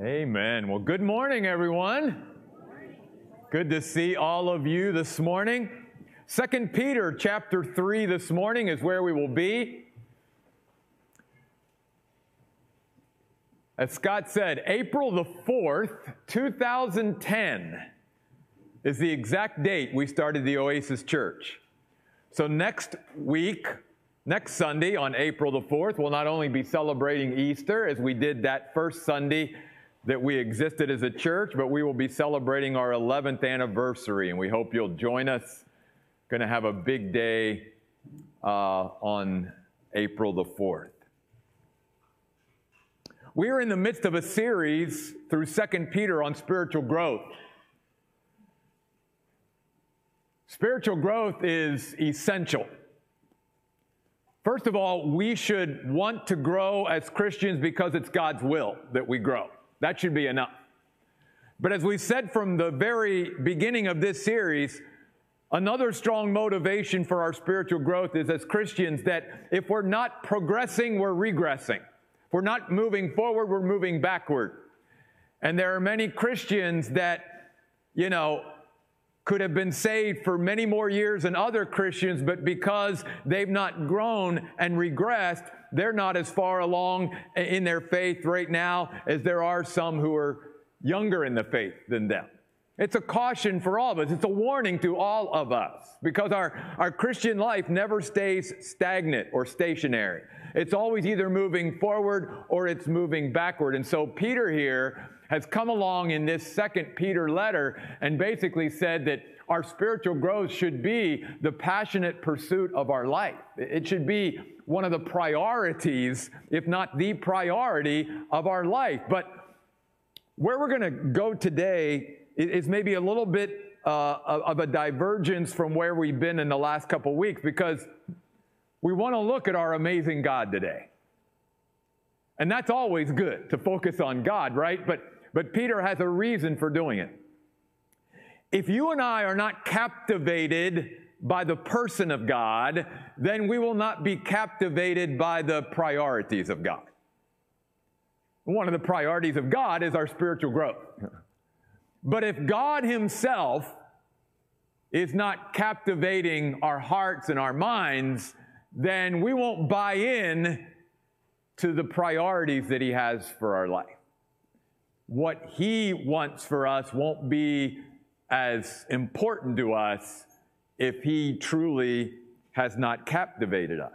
Amen. Well, good morning, everyone. Good to see all of you this morning. Second Peter chapter 3 this morning is where we will be. As Scott said, April the 4th, 2010 is the exact date we started the Oasis Church. So next week, next Sunday on April the 4th, we'll not only be celebrating Easter as we did that first Sunday that we existed as a church, but we will be celebrating our 11th anniversary, and we hope you'll join us. Going to have a big day uh, on April the 4th. We are in the midst of a series through 2 Peter on spiritual growth. Spiritual growth is essential. First of all, we should want to grow as Christians because it's God's will that we grow. That should be enough. But as we said from the very beginning of this series, another strong motivation for our spiritual growth is as Christians that if we're not progressing, we're regressing. If we're not moving forward, we're moving backward. And there are many Christians that, you know, could have been saved for many more years than other Christians, but because they've not grown and regressed, they're not as far along in their faith right now as there are some who are younger in the faith than them. It's a caution for all of us. It's a warning to all of us because our, our Christian life never stays stagnant or stationary. It's always either moving forward or it's moving backward. And so Peter here has come along in this second Peter letter and basically said that our spiritual growth should be the passionate pursuit of our life. It should be one of the priorities, if not the priority of our life. But where we're going to go today is maybe a little bit uh, of a divergence from where we've been in the last couple weeks because we want to look at our amazing God today. And that's always good to focus on God, right? But, but Peter has a reason for doing it. If you and I are not captivated by the person of God, then we will not be captivated by the priorities of God. One of the priorities of God is our spiritual growth. But if God Himself is not captivating our hearts and our minds, then we won't buy in to the priorities that He has for our life. What He wants for us won't be as important to us if he truly has not captivated us.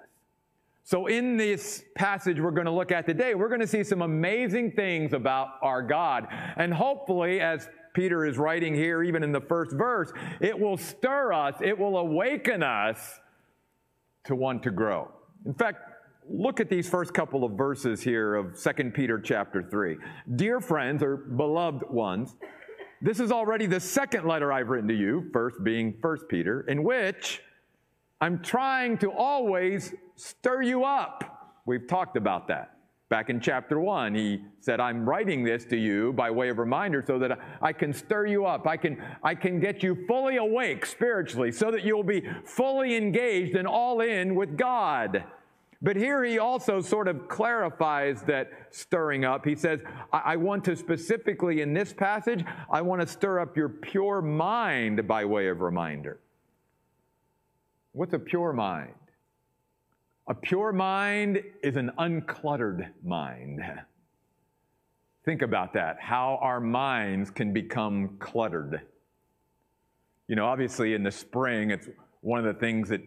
So, in this passage we're going to look at today, we're going to see some amazing things about our God. And hopefully, as Peter is writing here, even in the first verse, it will stir us, it will awaken us to want to grow. In fact, look at these first couple of verses here of 2 Peter chapter 3. Dear friends, or beloved ones, this is already the second letter I've written to you, first being First Peter, in which I'm trying to always stir you up. We've talked about that. Back in chapter one, he said, I'm writing this to you by way of reminder so that I can stir you up. I can, I can get you fully awake spiritually so that you'll be fully engaged and all in with God. But here he also sort of clarifies that stirring up. He says, I, I want to specifically in this passage, I want to stir up your pure mind by way of reminder. What's a pure mind? A pure mind is an uncluttered mind. Think about that, how our minds can become cluttered. You know, obviously in the spring, it's one of the things that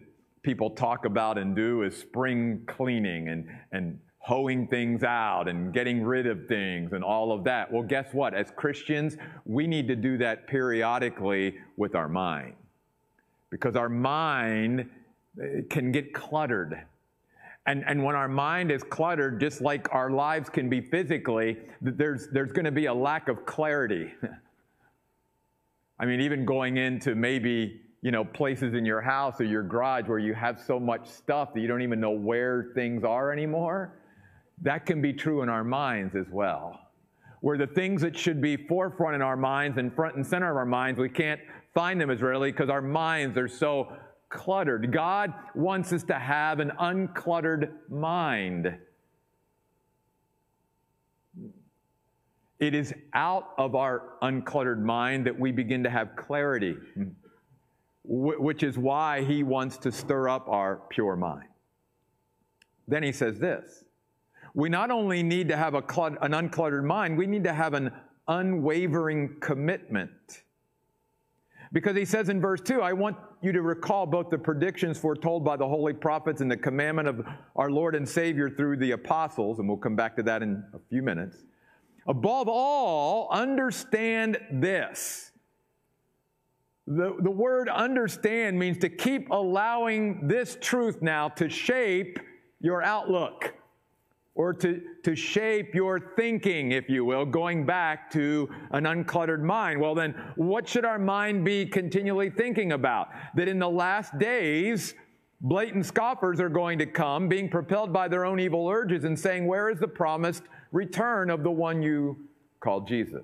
people talk about and do is spring cleaning and, and hoeing things out and getting rid of things and all of that. Well, guess what? As Christians, we need to do that periodically with our mind because our mind eh, can get cluttered. And, and when our mind is cluttered, just like our lives can be physically, there's, there's going to be a lack of clarity. I mean, even going into maybe you know, places in your house or your garage where you have so much stuff that you don't even know where things are anymore. That can be true in our minds as well. Where the things that should be forefront in our minds and front and center of our minds, we can't find them as readily because our minds are so cluttered. God wants us to have an uncluttered mind. It is out of our uncluttered mind that we begin to have clarity, which is why he wants to stir up our pure mind. Then he says this we not only need to have a an uncluttered mind, we need to have an unwavering commitment. Because he says in verse 2, I want you to recall both the predictions foretold by the holy prophets and the commandment of our Lord and Savior through the apostles, and we'll come back to that in a few minutes. Above all, understand this. The, the word understand means to keep allowing this truth now to shape your outlook or to, to shape your thinking, if you will, going back to an uncluttered mind. Well, then, what should our mind be continually thinking about? That in the last days, blatant scoffers are going to come, being propelled by their own evil urges and saying, Where is the promised return of the one you call Jesus?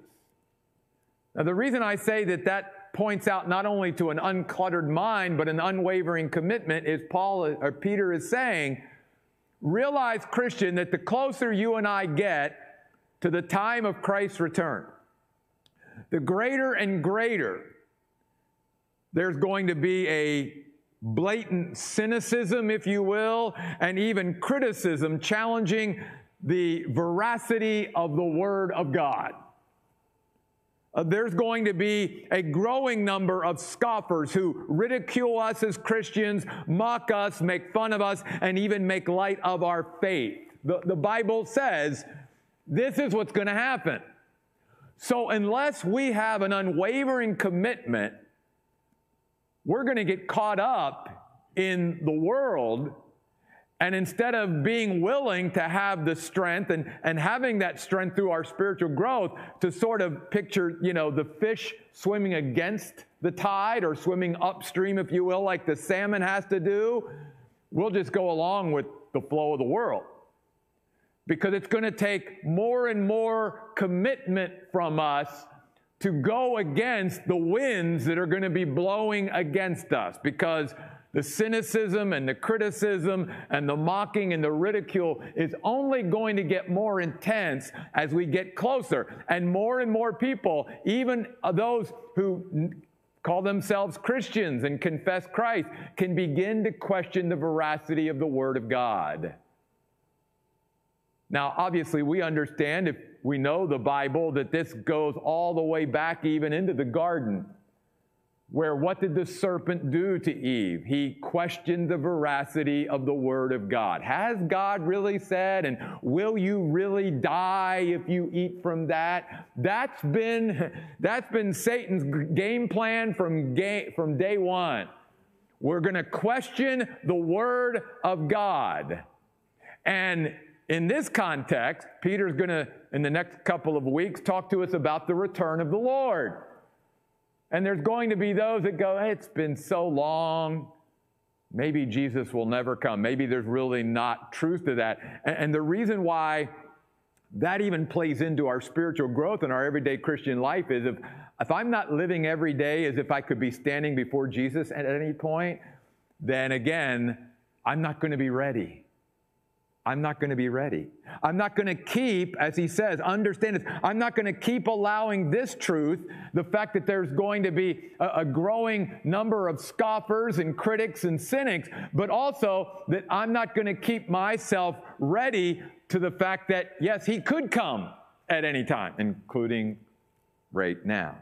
Now, the reason I say that that points out not only to an uncluttered mind, but an unwavering commitment is Paul or Peter is saying, Realize, Christian, that the closer you and I get to the time of Christ's return, the greater and greater there's going to be a blatant cynicism, if you will, and even criticism challenging the veracity of the Word of God. Uh, there's going to be a growing number of scoffers who ridicule us as Christians, mock us, make fun of us, and even make light of our faith. The, the Bible says this is what's going to happen. So, unless we have an unwavering commitment, we're going to get caught up in the world and instead of being willing to have the strength and, and having that strength through our spiritual growth to sort of picture, you know, the fish swimming against the tide or swimming upstream, if you will, like the salmon has to do, we'll just go along with the flow of the world. Because it's going to take more and more commitment from us to go against the winds that are going to be blowing against us. Because the cynicism and the criticism and the mocking and the ridicule is only going to get more intense as we get closer. And more and more people, even those who call themselves Christians and confess Christ, can begin to question the veracity of the Word of God. Now, obviously, we understand if we know the Bible that this goes all the way back even into the garden where what did the serpent do to Eve? He questioned the veracity of the Word of God. Has God really said, and will you really die if you eat from that? That's been, that's been Satan's game plan from, game, from day one. We're going to question the Word of God. And in this context, Peter's going to, in the next couple of weeks, talk to us about the return of the Lord. And there's going to be those that go, hey, it's been so long. Maybe Jesus will never come. Maybe there's really not truth to that. And, the reason why that even plays into our spiritual growth and our everyday Christian life is if, if I'm not living every day as if I could be standing before Jesus at any point, then again, I'm not going to be ready. I'm not going to be ready. I'm not going to keep, as he says, understand this. I'm not going to keep allowing this truth, the fact that there's going to be a, a, growing number of scoffers and critics and cynics, but also that I'm not going to keep myself ready to the fact that, yes, he could come at any time, including right now.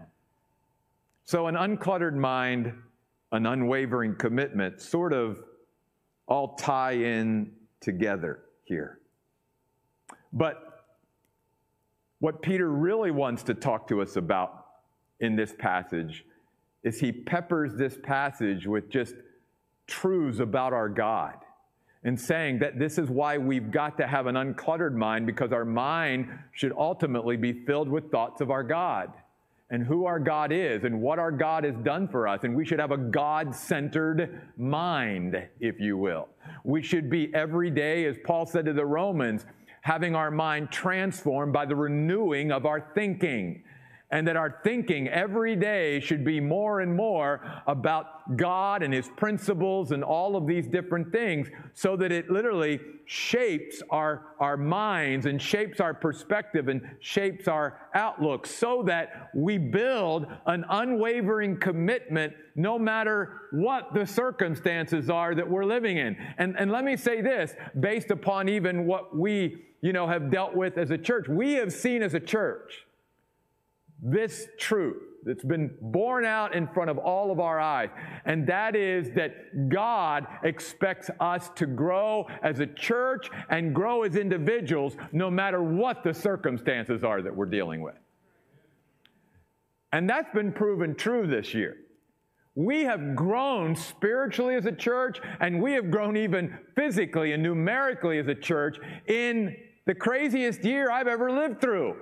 So, an uncluttered mind, an unwavering commitment sort of all tie in together here. But what Peter really wants to talk to us about in this passage is he peppers this passage with just truths about our God and saying that this is why we've got to have an uncluttered mind because our mind should ultimately be filled with thoughts of our God and who our God is and what our God has done for us. And we should have a God centered mind, if you will. We should be every day, as Paul said to the Romans, having our mind transformed by the renewing of our thinking. And that our thinking every day should be more and more about God and His principles and all of these different things so that it literally shapes our, our minds and shapes our perspective and shapes our outlook so that we build an unwavering commitment no matter what the circumstances are that we're living in. And, and let me say this based upon even what we you know, have dealt with as a church. We have seen as a church this truth that's been borne out in front of all of our eyes, and that is that God expects us to grow as a church and grow as individuals no matter what the circumstances are that we're dealing with. And that's been proven true this year. We have grown spiritually as a church, and we have grown even physically and numerically as a church in the craziest year I've ever lived through.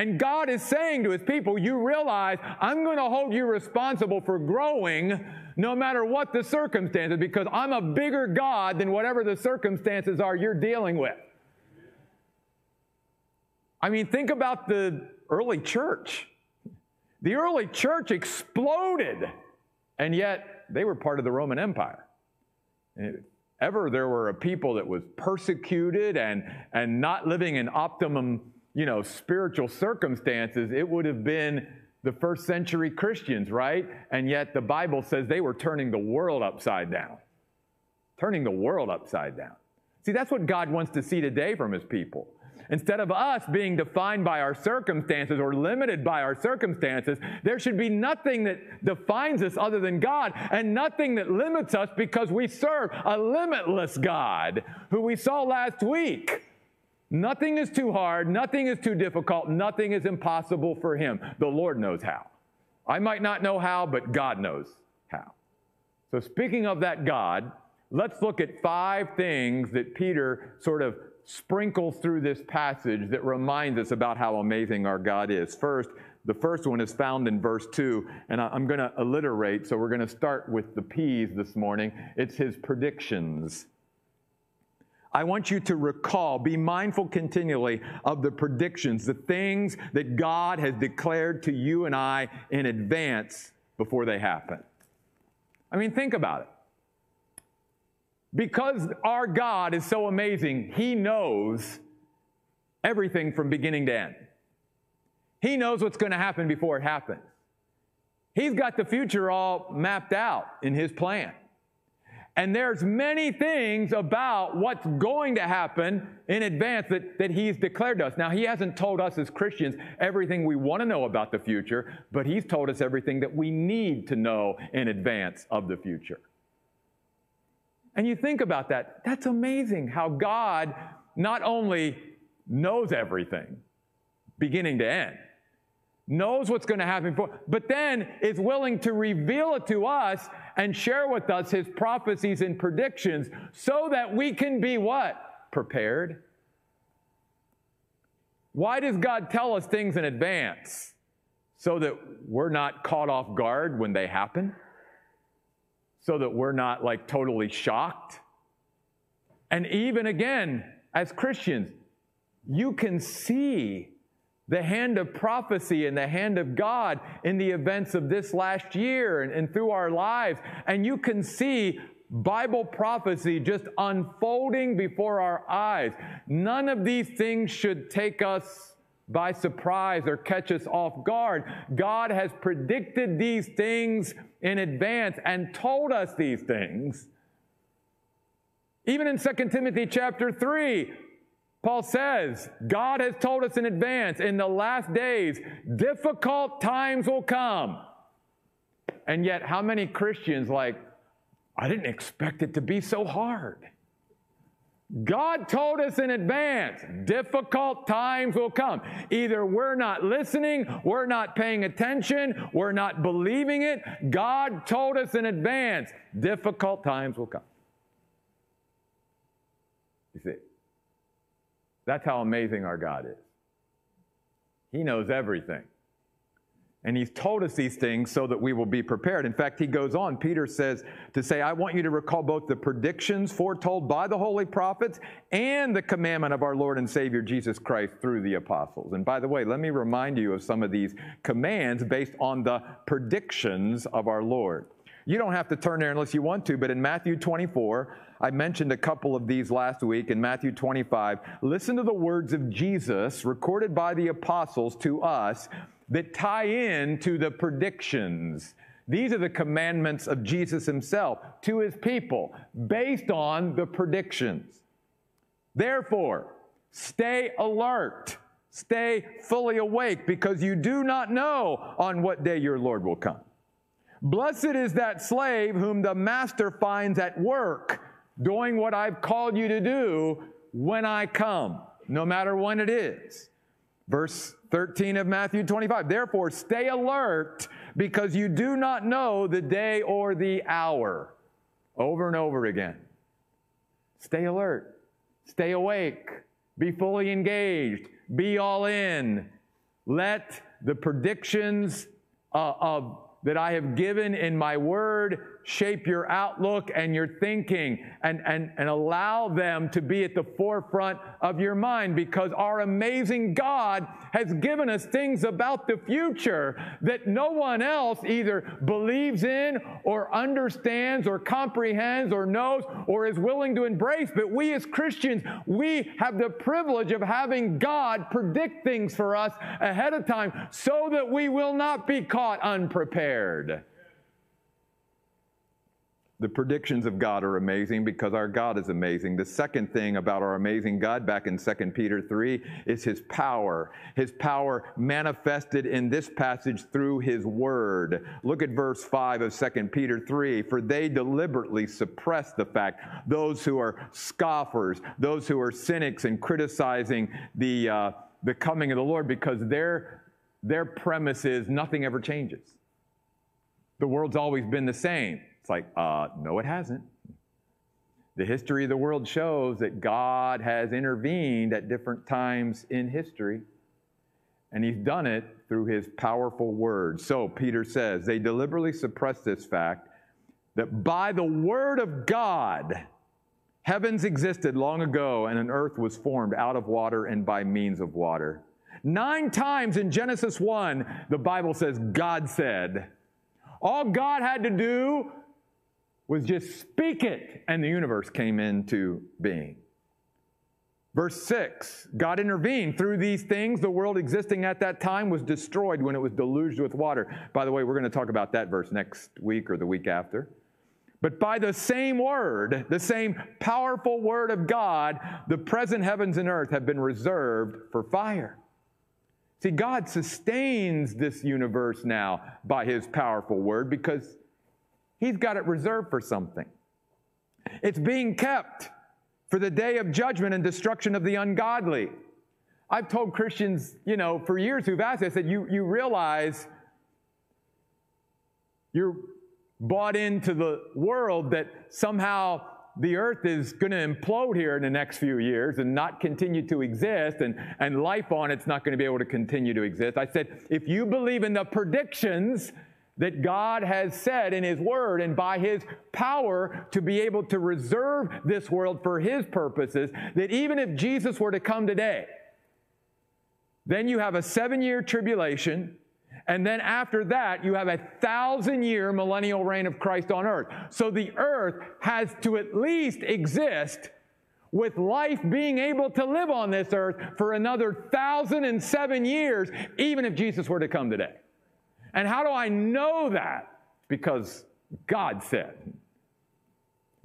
And God is saying to his people, You realize I'm going to hold you responsible for growing no matter what the circumstances, because I'm a bigger God than whatever the circumstances are you're dealing with. I mean, think about the early church. The early church exploded, and yet they were part of the Roman Empire. Ever there were a people that was persecuted and, and not living in optimum you know, spiritual circumstances, it would have been the first century Christians, right? And yet the Bible says they were turning the world upside down. Turning the world upside down. See, that's what God wants to see today from his people. Instead of us being defined by our circumstances or limited by our circumstances, there should be nothing that defines us other than God and nothing that limits us because we serve a limitless God who we saw last week. Nothing is too hard, nothing is too difficult, nothing is impossible for him. The Lord knows how. I might not know how, but God knows how. So, speaking of that God, let's look at five things that Peter sort of sprinkles through this passage that reminds us about how amazing our God is. First, the first one is found in verse 2, and I'm going to alliterate, so we're going to start with the P's this morning. It's his predictions. I want you to recall, be mindful continually of the predictions, the things that God has declared to you and I in advance before they happen. I mean, think about it. Because our God is so amazing, He knows everything from beginning to end. He knows what's going to happen before it happens. He's got the future all mapped out in His plan. And there's many things about what's going to happen in advance that, that he's declared to us. Now, he hasn't told us as Christians everything we want to know about the future, but he's told us everything that we need to know in advance of the future. And you think about that. That's amazing how God not only knows everything, beginning to end, knows what's going to happen but then is willing to reveal it to us and share with us his prophecies and predictions so that we can be what? Prepared. Why does God tell us things in advance? So that we're not caught off guard when they happen? So that we're not like totally shocked? And even again, as Christians, you can see the hand of prophecy and the hand of God in the events of this last year and, and, through our lives. And you can see Bible prophecy just unfolding before our eyes. None of these things should take us by surprise or catch us off guard. God has predicted these things in advance and told us these things. Even in 2 Timothy chapter 3, Paul says, God has told us in advance in the last days, difficult times will come. And yet, how many Christians, like, I didn't expect it to be so hard? God told us in advance, difficult times will come. Either we're not listening, we're not paying attention, we're not believing it. God told us in advance, difficult times will come. You see, that's how amazing our God is. He knows everything. And he's told us these things so that we will be prepared. In fact, he goes on, Peter says, to say, I want you to recall both the predictions foretold by the holy prophets and the commandment of our Lord and Savior Jesus Christ through the apostles. And by the way, let me remind you of some of these commands based on the predictions of our Lord. You don't have to turn there unless you want to, but in Matthew 24, I mentioned a couple of these last week in Matthew 25. Listen to the words of Jesus recorded by the apostles to us that tie in to the predictions. These are the commandments of Jesus himself to his people based on the predictions. Therefore, stay alert, stay fully awake, because you do not know on what day your Lord will come. Blessed is that slave whom the master finds at work doing what I've called you to do when I come, no matter when it is. Verse 13 of Matthew 25. Therefore, stay alert because you do not know the day or the hour. Over and over again. Stay alert. Stay awake. Be fully engaged. Be all in. Let the predictions uh, of that I have given in my word shape your outlook and your thinking and, and, and allow them to be at the forefront of your mind because our amazing God has given us things about the future that no one else either believes in or understands or comprehends or knows or is willing to embrace. But we as Christians, we have the privilege of having God predict things for us ahead of time so that we will not be caught unprepared. The predictions of God are amazing because our God is amazing. The second thing about our amazing God back in 2 Peter 3 is his power. His power manifested in this passage through his word. Look at verse 5 of 2 Peter 3. For they deliberately suppress the fact, those who are scoffers, those who are cynics and criticizing the, uh, the coming of the Lord, because their, their premise is nothing ever changes. The world's always been the same. It's like, uh, no, it hasn't. The history of the world shows that God has intervened at different times in history, and He's done it through His powerful word. So, Peter says, they deliberately suppress this fact that by the word of God, heavens existed long ago, and an earth was formed out of water and by means of water. Nine times in Genesis 1, the Bible says, God said. All God had to do was just speak it, and the universe came into being. Verse 6 God intervened. Through these things, the world existing at that time was destroyed when it was deluged with water. By the way, we're going to talk about that verse next week or the week after. But by the same word, the same powerful word of God, the present heavens and earth have been reserved for fire. See, God sustains this universe now by his powerful word because He's got it reserved for something. It's being kept for the day of judgment and destruction of the ungodly. I've told Christians, you know, for years who've asked, I said, you, you realize you're bought into the world that somehow the earth is going to implode here in the next few years and not continue to exist, and, and life on it's not going to be able to continue to exist. I said, if you believe in the predictions that God has said in His Word and by His power to be able to reserve this world for His purposes, that even if Jesus were to come today, then you have a seven year tribulation, and then after that, you have a thousand year millennial reign of Christ on earth. So the earth has to at least exist with life being able to live on this earth for another thousand and seven years, even if Jesus were to come today. And how do I know that? Because God said.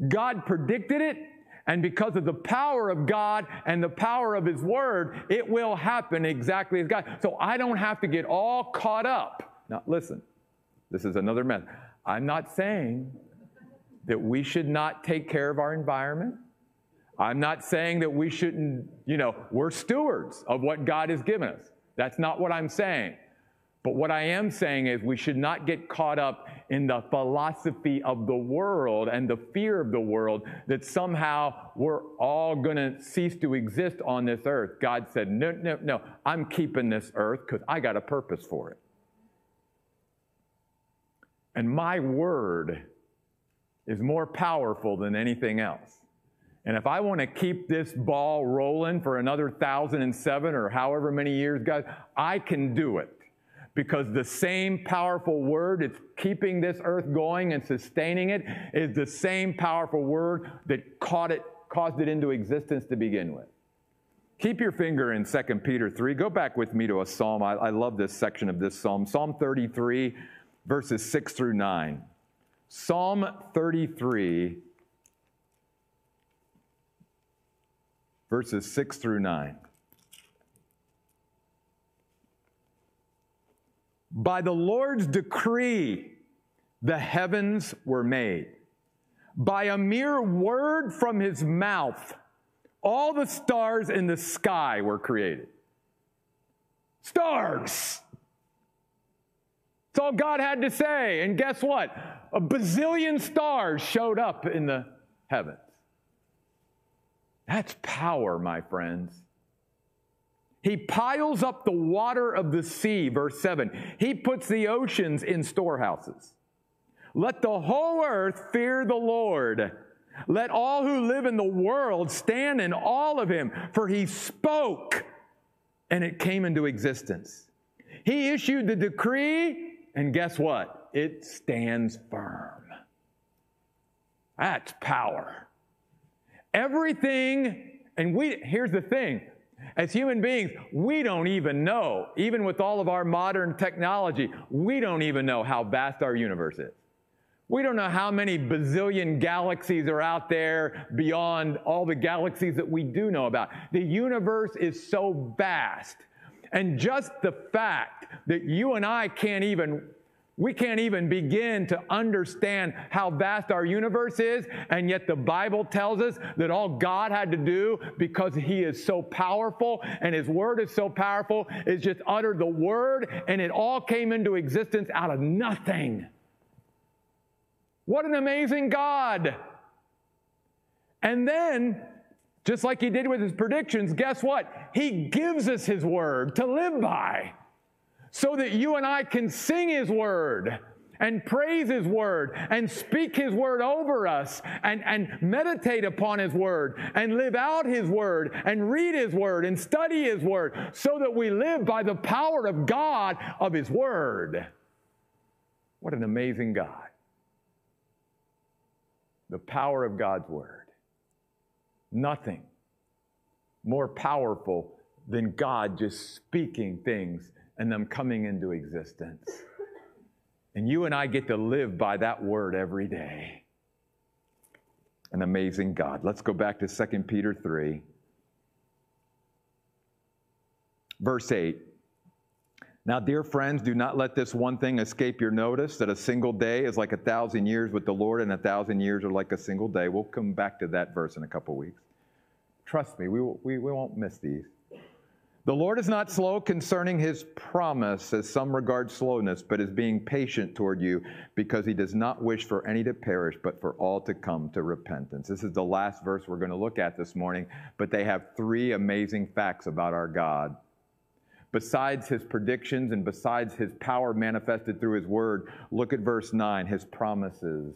God predicted it, and because of the power of God and the power of His Word, it will happen exactly as God. So I don't have to get all caught up. Now, listen, this is another method. I'm not saying that we should not take care of our environment. I'm not saying that we shouldn't, you know, we're stewards of what God has given us. That's not what I'm saying. But what I am saying is we should not get caught up in the philosophy of the world and the fear of the world that somehow we're all going to cease to exist on this earth. God said, No, no, no, I'm keeping this earth because I got a purpose for it. And my word is more powerful than anything else. And if I want to keep this ball rolling for another thousand and seven or however many years, guys, I can do it. Because the same powerful word that's keeping this earth going and sustaining it is the same powerful word that caught it, caused it into existence to begin with. Keep your finger in 2 Peter 3. Go back with me to a psalm. I, I love this section of this psalm. Psalm 33, verses 6 through 9. Psalm 33, verses 6 through 9. By the Lord's decree, the heavens were made. By a mere word from his mouth, all the stars in the sky were created. Stars! It's all God had to say. And guess what? A bazillion stars showed up in the heavens. That's power, my friends. He piles up the water of the sea, verse 7. He puts the oceans in storehouses. Let the whole earth fear the Lord. Let all who live in the world stand in awe of him, for he spoke and it came into existence. He issued the decree, and guess what? It stands firm. That's power. Everything, and we, here's the thing as human beings, we don't even know, even with all of our modern technology, we don't even know how vast our universe is. We don't know how many bazillion galaxies are out there beyond all the galaxies that we do know about. The universe is so vast. And just the fact that you and I can't even we can't even begin to understand how vast our universe is, and yet the Bible tells us that all God had to do, because He is so powerful and His Word is so powerful, is just utter the Word, and it all came into existence out of nothing. What an amazing God! And then, just like He did with His predictions, guess what? He gives us His Word to live by so that you and I can sing His Word and praise His Word and speak His Word over us and, and meditate upon His Word and live out His Word and read His Word and study His Word so that we live by the power of God of His Word. What an amazing God. The power of God's Word. Nothing more powerful than God just speaking things and them coming into existence. And you and I get to live by that word every day. An amazing God. Let's go back to 2 Peter 3, verse 8. Now, dear friends, do not let this one thing escape your notice that a single day is like a thousand years with the Lord, and a thousand years are like a single day. We'll come back to that verse in a couple weeks. Trust me, we, we, we won't miss these. The Lord is not slow concerning his promise, as some regard slowness, but is being patient toward you, because he does not wish for any to perish, but for all to come to repentance. This is the last verse we're going to look at this morning, but they have three amazing facts about our God. Besides his predictions and besides his power manifested through his word, look at verse 9, his promises.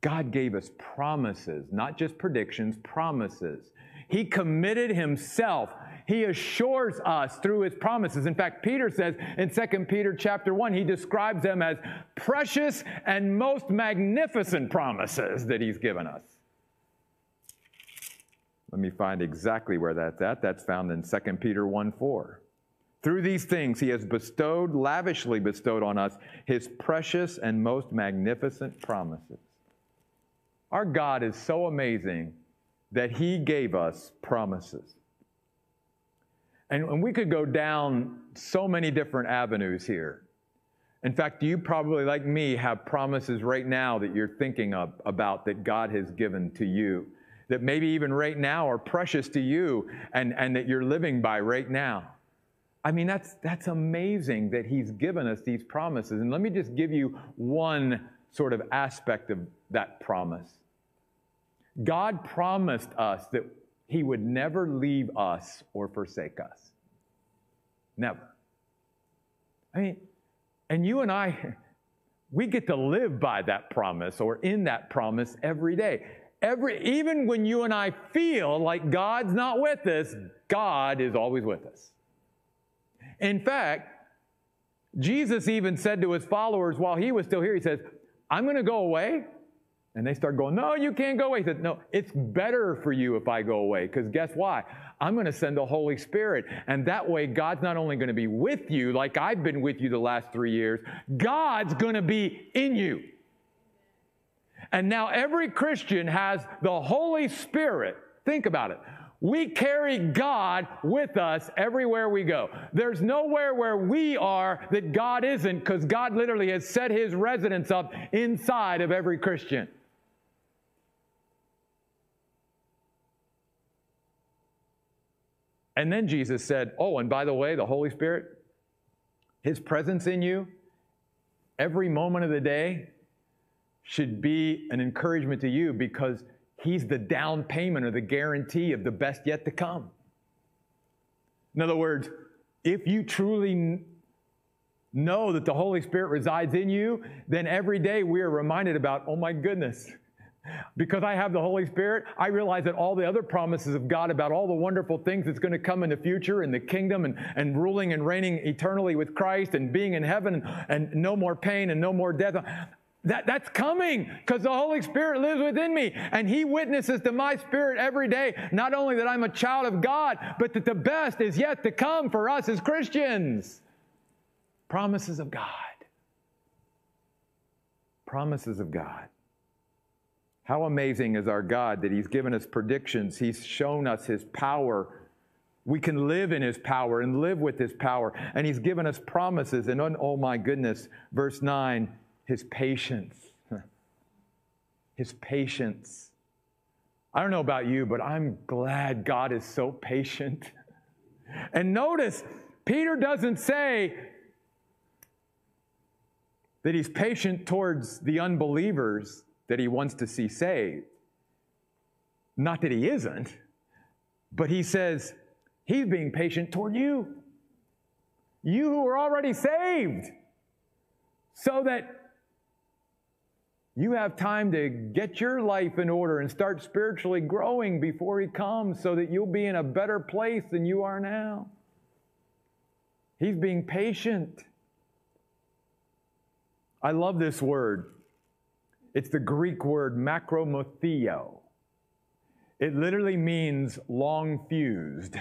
God gave us promises, not just predictions, promises. He committed himself. He assures us through his promises. In fact, Peter says in 2 Peter chapter 1, he describes them as precious and most magnificent promises that he's given us. Let me find exactly where that's at. That's found in 2 Peter 1 4. Through these things, he has bestowed, lavishly bestowed on us, his precious and most magnificent promises. Our God is so amazing that He gave us promises. And, and we could go down so many different avenues here. In fact, you probably, like me, have promises right now that you're thinking of, about that God has given to you, that maybe even right now are precious to you and, and that you're living by right now. I mean, that's, that's amazing that He's given us these promises. And let me just give you one sort of aspect of that promise. God promised us that He would never leave us or forsake us. Never. I mean, And you and I, we get to live by that promise or in that promise every day. Every, even when you and I feel like God's not with us, God is always with us. In fact, Jesus even said to his followers while he was still here, He says, I'm going to go away. And they start going, No, you can't go away. He said, No, it's better for you if I go away. Because guess why? I'm going to send the Holy Spirit. And that way, God's not only going to be with you, like I've been with you the last three years, God's going to be in you. And now every Christian has the Holy Spirit. Think about it. We carry God with us everywhere we go. There's nowhere where we are that God isn't because God literally has set his residence up inside of every Christian. And then Jesus said, Oh, and by the way, the Holy Spirit, his presence in you every moment of the day should be an encouragement to you because He's the down payment or the guarantee of the best yet to come. In other words, if you truly know that the Holy Spirit resides in you, then every day we are reminded about, oh my goodness, because I have the Holy Spirit, I realize that all the other promises of God about all the wonderful things that's going to come in the future in the kingdom and, and ruling and reigning eternally with Christ and being in heaven and, and no more pain and no more death. That, that's coming because the Holy Spirit lives within me and He witnesses to my spirit every day, not only that I'm a child of God, but that the best is yet to come for us as Christians. Promises of God. Promises of God. How amazing is our God that He's given us predictions, He's shown us His power. We can live in His power and live with His power. And He's given us promises. And oh my goodness, verse 9 his patience. His patience. I don't know about you, but I'm glad God is so patient. And notice, Peter doesn't say that he's patient towards the unbelievers that he wants to see saved. Not that he isn't, but he says he's being patient toward you. You who are already saved. So that you have time to get your life in order and start spiritually growing before He comes so that you'll be in a better place than you are now. He's being patient. I love this word. It's the Greek word makromotheo. It literally means long fused,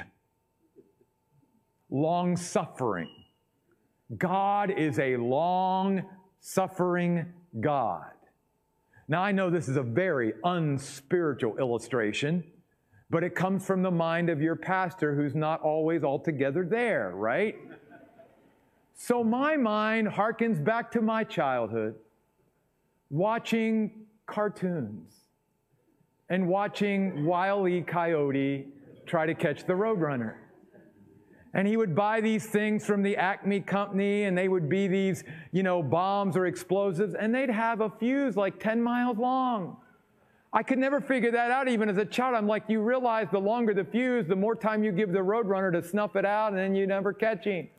long suffering. God is a long suffering God. Now, I know this is a very unspiritual illustration, but it comes from the mind of your pastor who's not always altogether there, right? So my mind harkens back to my childhood, watching cartoons and watching Wile E. Coyote try to catch the Roadrunner. And he would buy these things from the Acme company, and they would be these, you know, bombs or explosives, and they'd have a fuse like 10 miles long. I could never figure that out even as a child. I'm like, you realize the longer the fuse, the more time you give the roadrunner to snuff it out, and then you never catch him.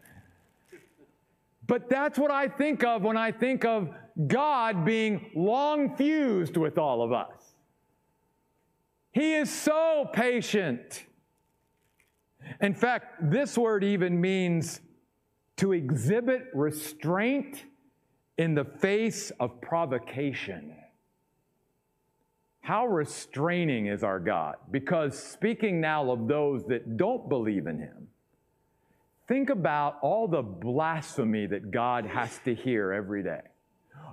But that's what I think of when I think of God being long fused with all of us. He is so patient. In fact, this word even means to exhibit restraint in the face of provocation. How restraining is our God? Because speaking now of those that don't believe in Him, think about all the blasphemy that God has to hear every day.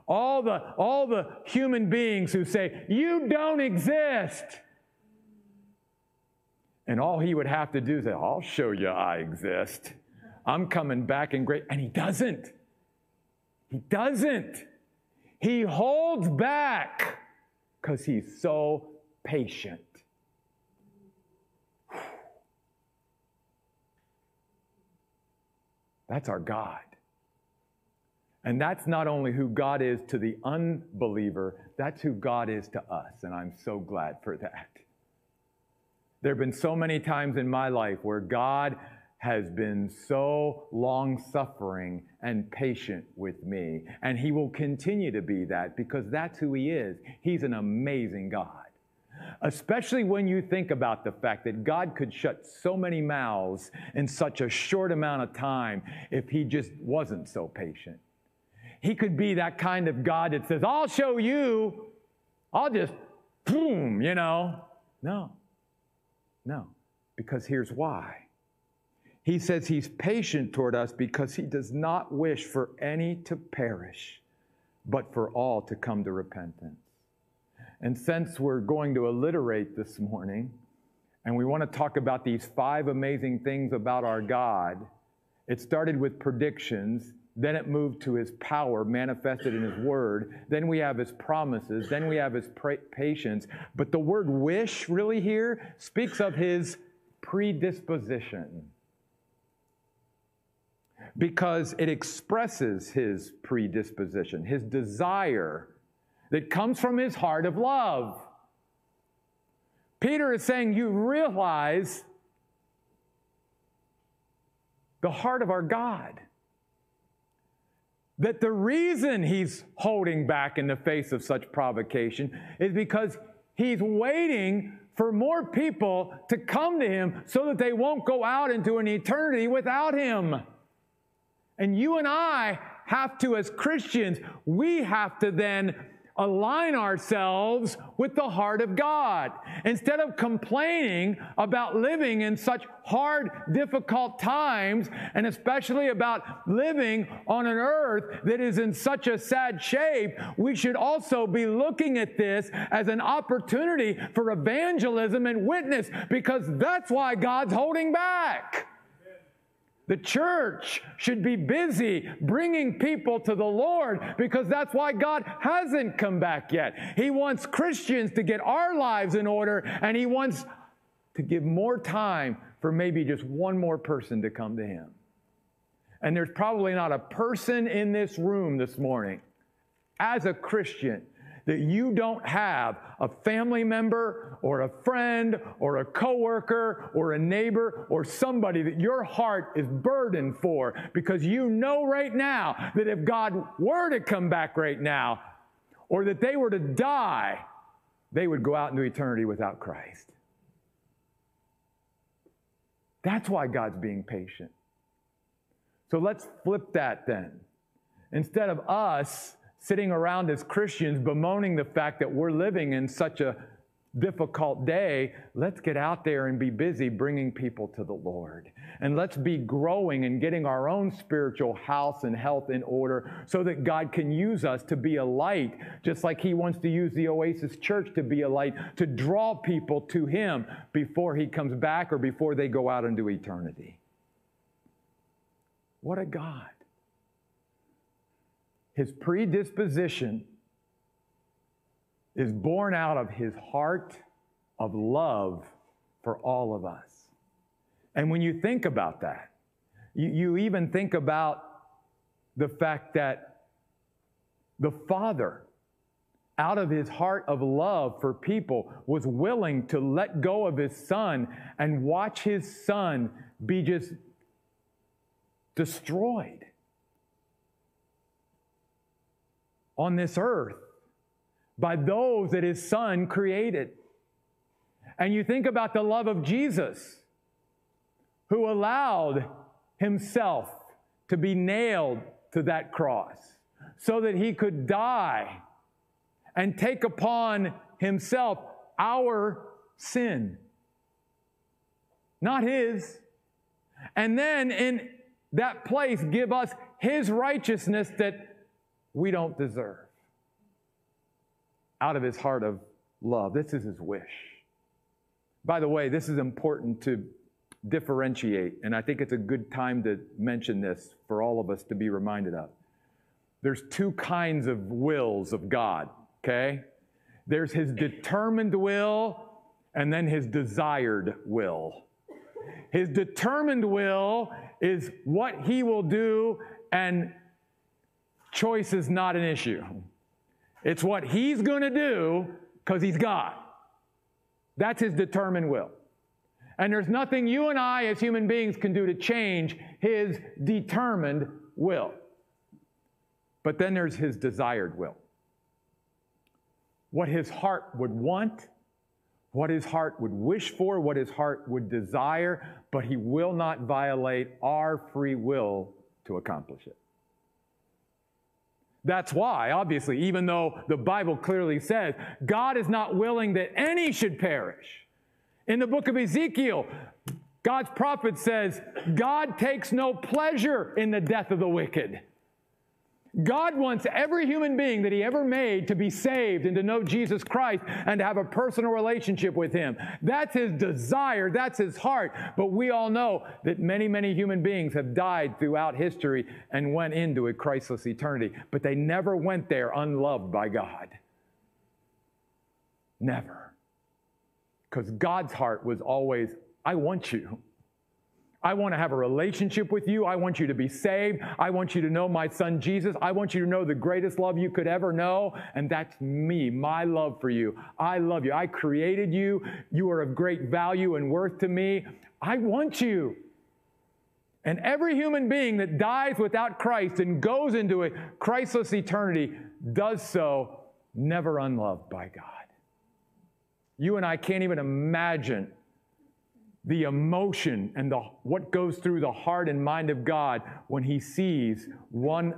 All the, all the human beings who say, You don't exist. And all he would have to do is say, I'll show you I exist. I'm coming back in great. And he doesn't. He doesn't. He holds back because he's so patient. That's our God. And that's not only who God is to the unbeliever, that's who God is to us. And I'm so glad for that. There have been so many times in my life where God has been so long suffering and patient with me. And he will continue to be that because that's who he is. He's an amazing God. Especially when you think about the fact that God could shut so many mouths in such a short amount of time if he just wasn't so patient. He could be that kind of God that says, I'll show you, I'll just, boom, you know. No, no, because here's why. He says he's patient toward us because he does not wish for any to perish, but for all to come to repentance. And since we're going to alliterate this morning, and we want to talk about these five amazing things about our God, it started with predictions, then it moved to his power manifested in his word, then we have his promises, then we have his pra- patience. But the word wish, really, here speaks of his predisposition because it expresses his predisposition, his desire that comes from his heart of love. Peter is saying, You realize the heart of our God. That the reason he's holding back in the face of such provocation is because he's waiting for more people to come to him so that they won't go out into an eternity without him. And you and I have to, as Christians, we have to then align ourselves with the heart of God. Instead of complaining about living in such hard, difficult times, and especially about living on an earth that is in such a sad shape, we should also be looking at this as an opportunity for evangelism and witness because that's why God's holding back. The church should be busy bringing people to the Lord because that's why God hasn't come back yet. He wants Christians to get our lives in order and He wants to give more time for maybe just one more person to come to Him. And there's probably not a person in this room this morning as a Christian that you don't have a family member or a friend or a coworker or a neighbor or somebody that your heart is burdened for because you know right now that if God were to come back right now or that they were to die, they would go out into eternity without Christ. That's why God's being patient. So let's flip that then. Instead of us sitting around as Christians bemoaning the fact that we're living in such a difficult day, let's get out there and be busy bringing people to the Lord. And let's be growing and getting our own spiritual house and health in order so that God can use us to be a light, just like He wants to use the Oasis Church to be a light, to draw people to Him before He comes back or before they go out into eternity. What a God his predisposition is born out of his heart of love for all of us. And when you think about that, you, you even think about the fact that the Father, out of his heart of love for people, was willing to let go of his son and watch his son be just destroyed. On this earth by those that his son created. And you think about the love of Jesus, who allowed himself to be nailed to that cross so that he could die and take upon himself our sin, not his. And then in that place, give us his righteousness that we don't deserve. Out of his heart of love. This is his wish. By the way, this is important to differentiate, and I think it's a good time to mention this for all of us to be reminded of. There's two kinds of wills of God, okay? There's his determined will and then his desired will. His determined will is what he will do and choice is not an issue. It's what he's going to do because he's God. That's his determined will. And there's nothing you and I as human beings can do to change his determined will. But then there's his desired will. What his heart would want, what his heart would wish for, what his heart would desire, but he will not violate our free will to accomplish it. That's why, obviously, even though the Bible clearly says God is not willing that any should perish. In the book of Ezekiel, God's prophet says, God takes no pleasure in the death of the wicked. God wants every human being that He ever made to be saved and to know Jesus Christ and to have a personal relationship with Him. That's His desire, that's His heart. But we all know that many, many human beings have died throughout history and went into a Christless eternity, but they never went there unloved by God. Never. Because God's heart was always, I want you. I want to have a relationship with you. I want you to be saved. I want you to know my son Jesus. I want you to know the greatest love you could ever know. And that's me, my love for you. I love you. I created you. You are of great value and worth to me. I want you. And every human being that dies without Christ and goes into a Christless eternity does so never unloved by God. You and I can't even imagine the emotion and the, what goes through the heart and mind of God when he sees one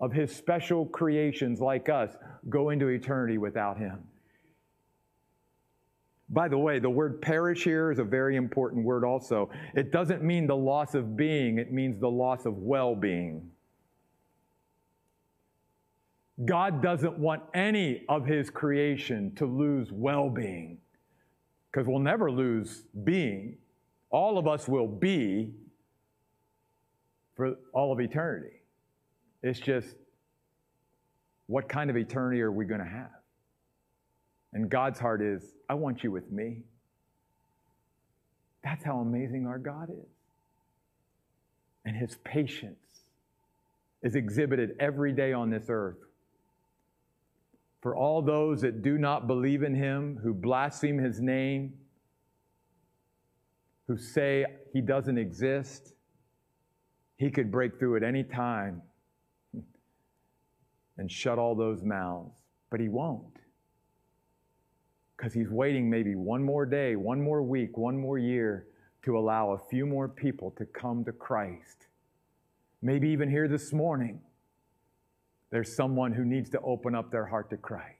of his special creations like us go into eternity without him. By the way, the word perish here is a very important word also. It doesn't mean the loss of being, it means the loss of well being. God doesn't want any of his creation to lose well being because we'll never lose being. All of us will be for all of eternity. It's just what kind of eternity are we going to have? And God's heart is, I want you with me. That's how amazing our God is. And his patience is exhibited every day on this earth for all those that do not believe in him, who blaspheme his name, who say he doesn't exist, he could break through at any time and shut all those mouths. But he won't. Because he's waiting maybe one more day, one more week, one more year to allow a few more people to come to Christ. Maybe even here this morning there's someone who needs to open up their heart to Christ.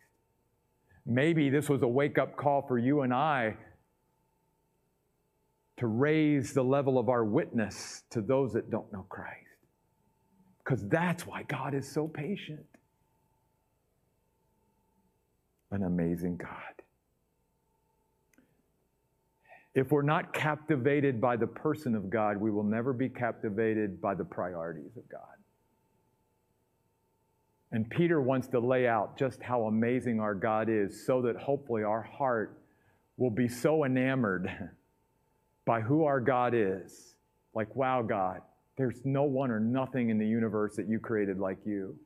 Maybe this was a wake up call for you and I to raise the level of our witness to those that don't know Christ. Because that's why God is so patient. An amazing God. If we're not captivated by the person of God, we will never be captivated by the priorities of God. And Peter wants to lay out just how amazing our God is so that hopefully our heart will be so enamored by who our God is. Like, wow, God, there's no one or nothing in the universe that you created like you.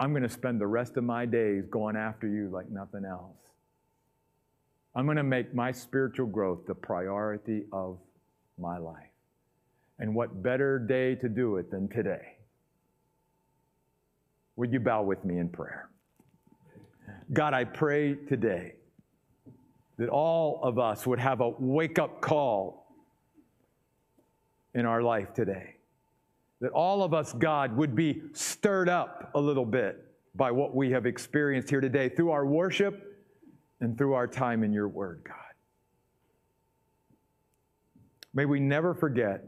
I'm going to spend the rest of my days going after you like nothing else. I'm going to make my spiritual growth the priority of my life. And what better day to do it than today? Would you bow with me in prayer? God, I pray today that all of us would have a wake up call in our life today. That all of us, God, would be stirred up a little bit by what we have experienced here today through our worship and through our time in your word, God. May we never forget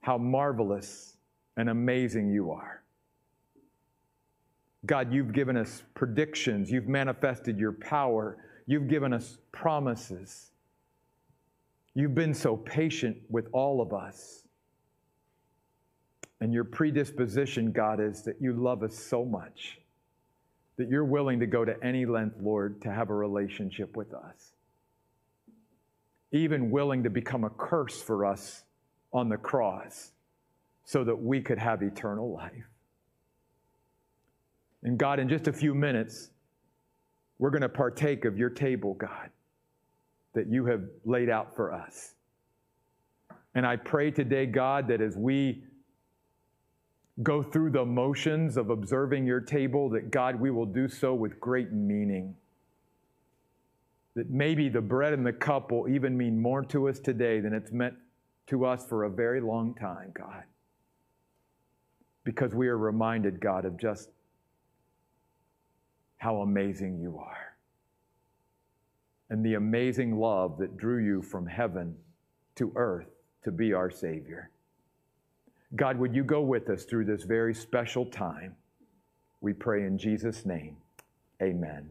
how marvelous and amazing you are. God, you've given us predictions, you've manifested your power, you've given us promises. You've been so patient with all of us. And your predisposition, God, is that you love us so much that you're willing to go to any length, Lord, to have a relationship with us. Even willing to become a curse for us on the cross so that we could have eternal life. And God, in just a few minutes, we're going to partake of your table, God. that you have laid out for us. And I pray today, God, that as we go through the motions of observing your table, that God, we will do so with great meaning. That maybe the bread and the cup will even mean more to us today than it's meant to us for a very long time, God. Because we are reminded, God, of just how amazing you are and the amazing love that drew you from heaven to earth to be our Savior. God, would you go with us through this very special time? We pray in Jesus' name. Amen.